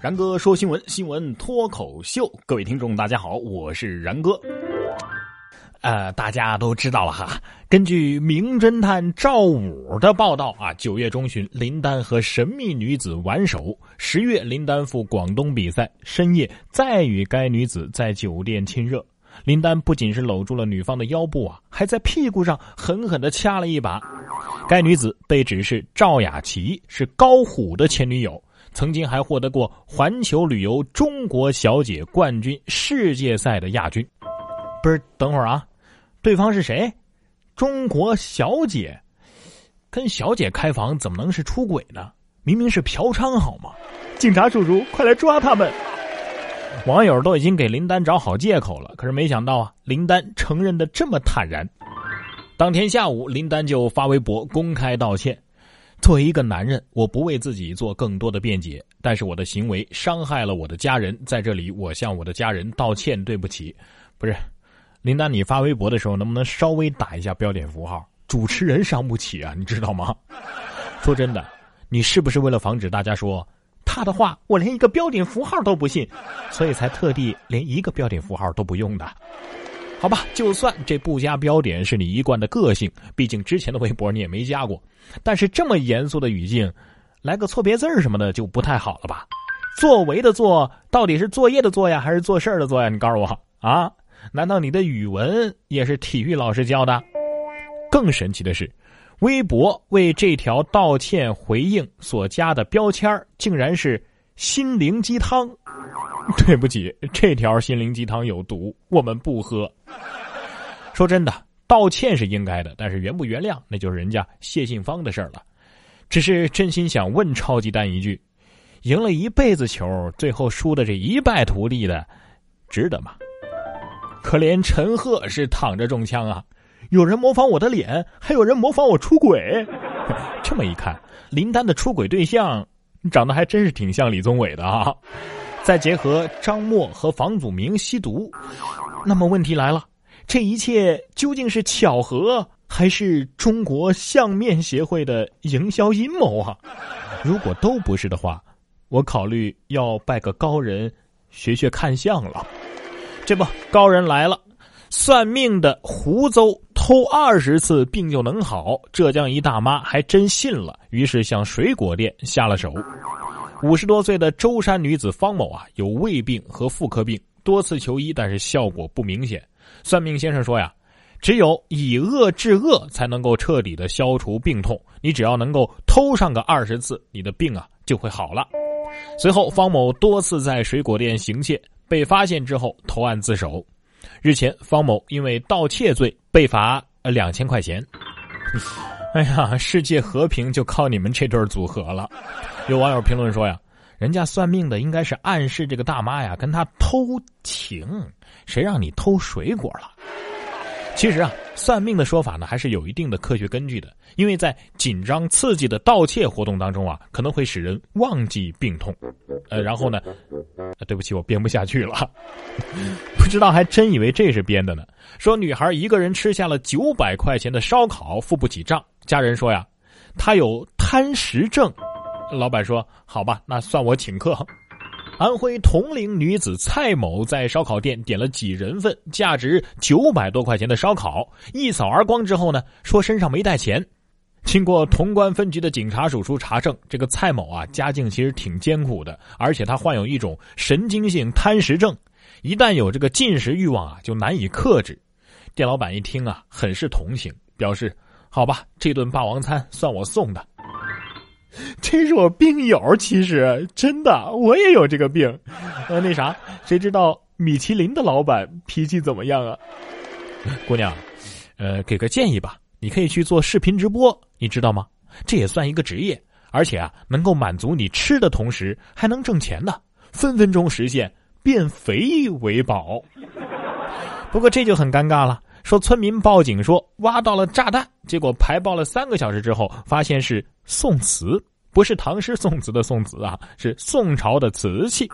然哥说新闻，新闻脱口秀。各位听众，大家好，我是然哥。呃，大家都知道了哈。根据名侦探赵五的报道啊，九月中旬，林丹和神秘女子挽手；十月，林丹赴广东比赛，深夜再与该女子在酒店亲热。林丹不仅是搂住了女方的腰部啊，还在屁股上狠狠的掐了一把。该女子被指是赵雅琪，是高虎的前女友。曾经还获得过环球旅游中国小姐冠军世界赛的亚军，不是？等会儿啊，对方是谁？中国小姐，跟小姐开房怎么能是出轨呢？明明是嫖娼好吗？警察叔叔，快来抓他们！网友都已经给林丹找好借口了，可是没想到啊，林丹承认的这么坦然。当天下午，林丹就发微博公开道歉。作为一个男人，我不为自己做更多的辩解，但是我的行为伤害了我的家人，在这里我向我的家人道歉，对不起。不是，林丹，你发微博的时候能不能稍微打一下标点符号？主持人伤不起啊，你知道吗？说真的，你是不是为了防止大家说他的话，我连一个标点符号都不信，所以才特地连一个标点符号都不用的？好吧，就算这不加标点是你一贯的个性，毕竟之前的微博你也没加过。但是这么严肃的语境，来个错别字什么的就不太好了吧？作为的“作”到底是作业的“作”呀，还是做事的“做”呀？你告诉我啊？难道你的语文也是体育老师教的？更神奇的是，微博为这条道歉回应所加的标签竟然是“心灵鸡汤”。对不起，这条心灵鸡汤有毒，我们不喝。说真的，道歉是应该的，但是原不原谅，那就是人家谢杏芳的事儿了。只是真心想问超级丹一句：赢了一辈子球，最后输的这一败涂地的，值得吗？可怜陈赫是躺着中枪啊！有人模仿我的脸，还有人模仿我出轨。这么一看，林丹的出轨对象长得还真是挺像李宗伟的啊。再结合张默和房祖名吸毒，那么问题来了：这一切究竟是巧合，还是中国相面协会的营销阴谋啊？如果都不是的话，我考虑要拜个高人，学学看相了。这不，高人来了，算命的胡诌偷二十次病就能好，浙江一大妈还真信了，于是向水果店下了手。五十多岁的舟山女子方某啊，有胃病和妇科病，多次求医，但是效果不明显。算命先生说呀，只有以恶治恶，才能够彻底的消除病痛。你只要能够偷上个二十次，你的病啊就会好了。随后，方某多次在水果店行窃，被发现之后投案自首。日前，方某因为盗窃罪被罚两千块钱。哎呀，世界和平就靠你们这对组合了。有网友评论说呀，人家算命的应该是暗示这个大妈呀跟他偷情，谁让你偷水果了？其实啊，算命的说法呢还是有一定的科学根据的，因为在紧张刺激的盗窃活动当中啊，可能会使人忘记病痛。呃，然后呢，对不起，我编不下去了，不知道还真以为这是编的呢。说女孩一个人吃下了九百块钱的烧烤，付不起账，家人说呀，她有贪食症。老板说好吧，那算我请客。安徽铜陵女子蔡某在烧烤店点了几人份、价值九百多块钱的烧烤，一扫而光之后呢，说身上没带钱。经过潼关分局的警察叔叔查证，这个蔡某啊，家境其实挺艰苦的，而且他患有一种神经性贪食症，一旦有这个进食欲望啊，就难以克制。店老板一听啊，很是同情，表示好吧，这顿霸王餐算我送的。这是我病友，其实真的我也有这个病。呃，那啥，谁知道米其林的老板脾气怎么样啊？姑娘，呃，给个建议吧，你可以去做视频直播，你知道吗？这也算一个职业，而且啊，能够满足你吃的同时还能挣钱呢，分分钟实现变肥为宝。不过这就很尴尬了。说村民报警说挖到了炸弹，结果排爆了三个小时之后，发现是宋瓷，不是唐诗宋词的宋词啊，是宋朝的瓷器。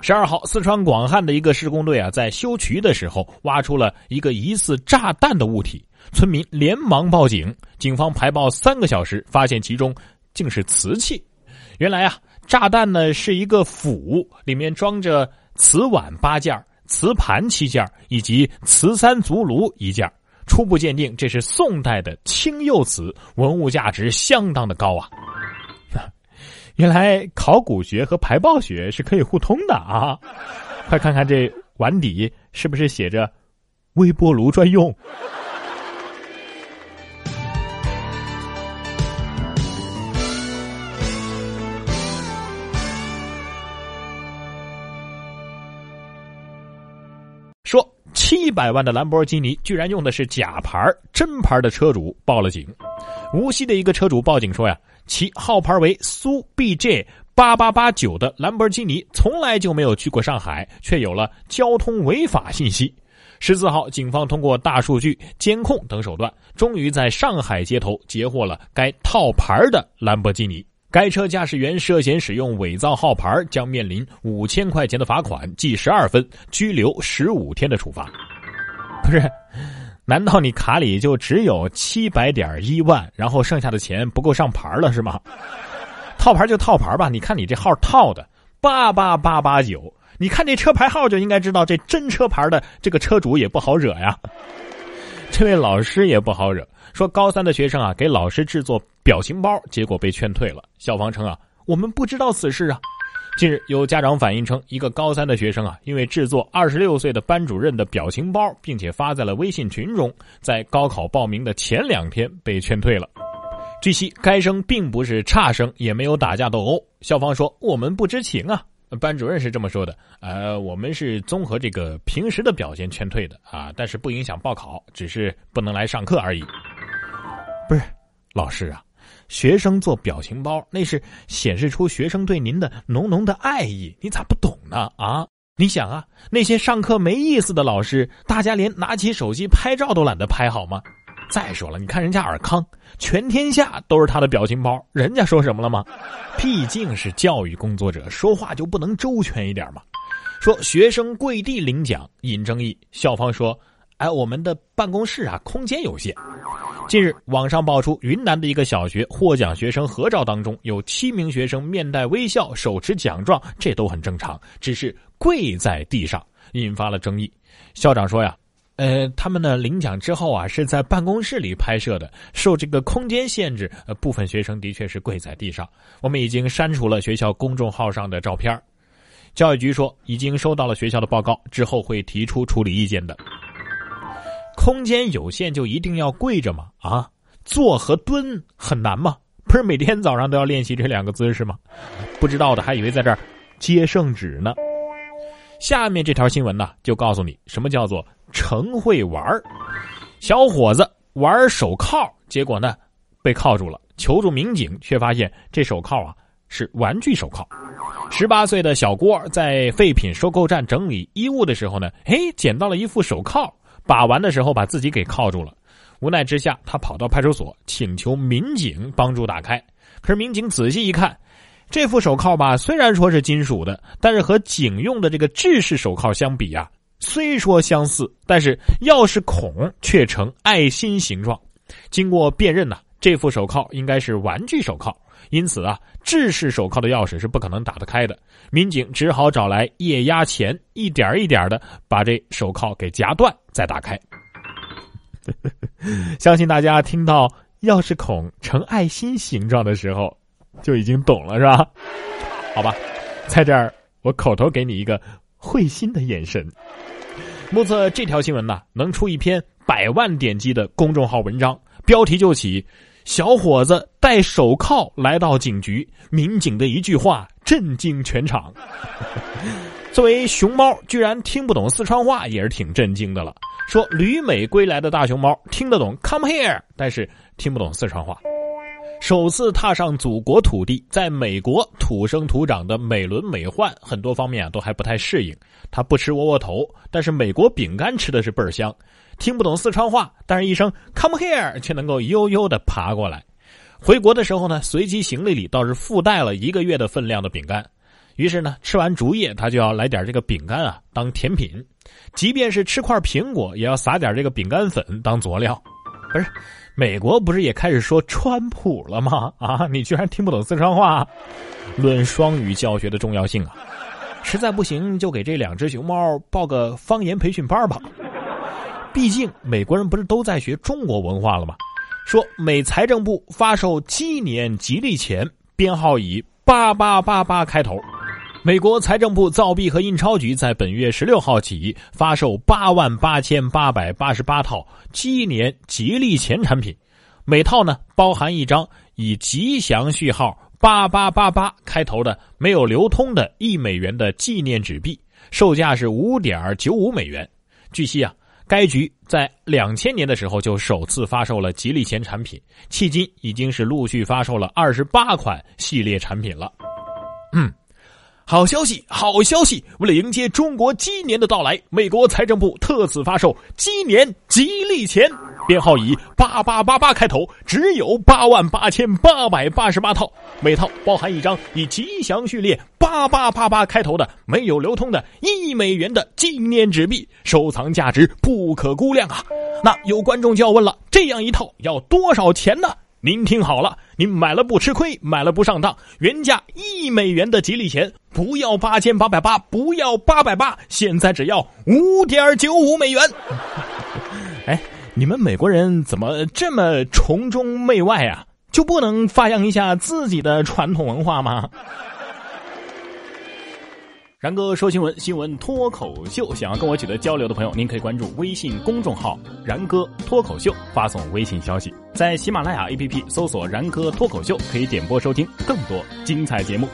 十二号，四川广汉的一个施工队啊，在修渠的时候挖出了一个疑似炸弹的物体，村民连忙报警，警方排爆三个小时，发现其中竟是瓷器。原来啊，炸弹呢是一个釜，里面装着瓷碗八件、瓷盘七件以及瓷三足炉一件。初步鉴定，这是宋代的青釉瓷，文物价值相当的高啊！原来考古学和排爆学是可以互通的啊！快看看这碗底是不是写着“微波炉专用”。说七百万的兰博基尼居然用的是假牌，真牌的车主报了警。无锡的一个车主报警说呀，其号牌为苏 BJ 八八八九的兰博基尼从来就没有去过上海，却有了交通违法信息。十四号，警方通过大数据、监控等手段，终于在上海街头截获了该套牌的兰博基尼。该车驾驶员涉嫌使用伪造号牌，将面临五千块钱的罚款、记十二分、拘留十五天的处罚。不是？难道你卡里就只有七百点一万，然后剩下的钱不够上牌了是吗？套牌就套牌吧，你看你这号套的八八八八九，你看这车牌号就应该知道，这真车牌的这个车主也不好惹呀。这位老师也不好惹，说高三的学生啊给老师制作表情包，结果被劝退了。校方称啊，我们不知道此事啊。近日有家长反映称，一个高三的学生啊，因为制作二十六岁的班主任的表情包，并且发在了微信群中，在高考报名的前两天被劝退了。据悉，该生并不是差生，也没有打架斗殴。校方说，我们不知情啊。班主任是这么说的，呃，我们是综合这个平时的表现劝退的啊，但是不影响报考，只是不能来上课而已。不是，老师啊，学生做表情包那是显示出学生对您的浓浓的爱意，你咋不懂呢？啊，你想啊，那些上课没意思的老师，大家连拿起手机拍照都懒得拍好吗？再说了，你看人家尔康，全天下都是他的表情包，人家说什么了吗？毕竟是教育工作者，说话就不能周全一点吗？说学生跪地领奖引争议，校方说：“哎，我们的办公室啊，空间有限。”近日，网上爆出云南的一个小学获奖学生合照当中，有七名学生面带微笑，手持奖状，这都很正常，只是跪在地上，引发了争议。校长说呀。呃，他们呢领奖之后啊，是在办公室里拍摄的，受这个空间限制，呃，部分学生的确是跪在地上。我们已经删除了学校公众号上的照片教育局说已经收到了学校的报告，之后会提出处理意见的。空间有限就一定要跪着吗？啊，坐和蹲很难吗？不是每天早上都要练习这两个姿势吗？不知道的还以为在这儿接圣旨呢。下面这条新闻呢，就告诉你什么叫做。成会玩小伙子玩手铐，结果呢被铐住了。求助民警，却发现这手铐啊是玩具手铐。十八岁的小郭在废品收购站整理衣物的时候呢，嘿，捡到了一副手铐，把玩的时候把自己给铐住了。无奈之下，他跑到派出所请求民警帮助打开。可是民警仔细一看，这副手铐吧，虽然说是金属的，但是和警用的这个制式手铐相比啊。虽说相似，但是钥匙孔却呈爱心形状。经过辨认呢，这副手铐应该是玩具手铐，因此啊，制式手铐的钥匙是不可能打得开的。民警只好找来液压钳，一点一点的把这手铐给夹断，再打开。相信大家听到钥匙孔呈爱心形状的时候，就已经懂了，是吧？好吧，在这儿我口头给你一个会心的眼神。目测这条新闻呢，能出一篇百万点击的公众号文章，标题就起：“小伙子戴手铐来到警局，民警的一句话震惊全场。”作为熊猫，居然听不懂四川话，也是挺震惊的了。说旅美归来的大熊猫听得懂 “come here”，但是听不懂四川话。首次踏上祖国土地，在美国土生土长的美轮美奂，很多方面啊都还不太适应。他不吃窝窝头，但是美国饼干吃的是倍儿香。听不懂四川话，但是一声 “come here” 却能够悠悠的爬过来。回国的时候呢，随机行李里倒是附带了一个月的分量的饼干。于是呢，吃完竹叶，他就要来点这个饼干啊当甜品。即便是吃块苹果，也要撒点这个饼干粉当佐料。不是，美国不是也开始说川普了吗？啊，你居然听不懂四川话？论双语教学的重要性啊！实在不行，就给这两只熊猫报个方言培训班吧。毕竟美国人不是都在学中国文化了吗？说美财政部发售鸡年吉利钱，编号以八八八八开头。美国财政部造币和印钞局在本月十六号起发售八万八千八百八十八套鸡年吉利钱产品，每套呢包含一张以吉祥序号八八八八开头的没有流通的一美元的纪念纸币，售价是五点九五美元。据悉啊，该局在两千年的时候就首次发售了吉利钱产品，迄今已经是陆续发售了二十八款系列产品了。嗯。好消息，好消息！为了迎接中国鸡年的到来，美国财政部特此发售鸡年吉利钱，编号以八八八八开头，只有八万八千八百八十八套，每套包含一张以吉祥序列八八八八开头的没有流通的一美元的纪念纸币，收藏价值不可估量啊！那有观众就要问了，这样一套要多少钱呢？您听好了，您买了不吃亏，买了不上当。原价一美元的吉利钱，不要八千八百八，不要八百八，现在只要五点九五美元。哎，你们美国人怎么这么崇中媚外啊？就不能发扬一下自己的传统文化吗？然哥说新闻，新闻脱口秀。想要跟我取得交流的朋友，您可以关注微信公众号“然哥脱口秀”，发送微信消息。在喜马拉雅 APP 搜索“然哥脱口秀”，可以点播收听更多精彩节目。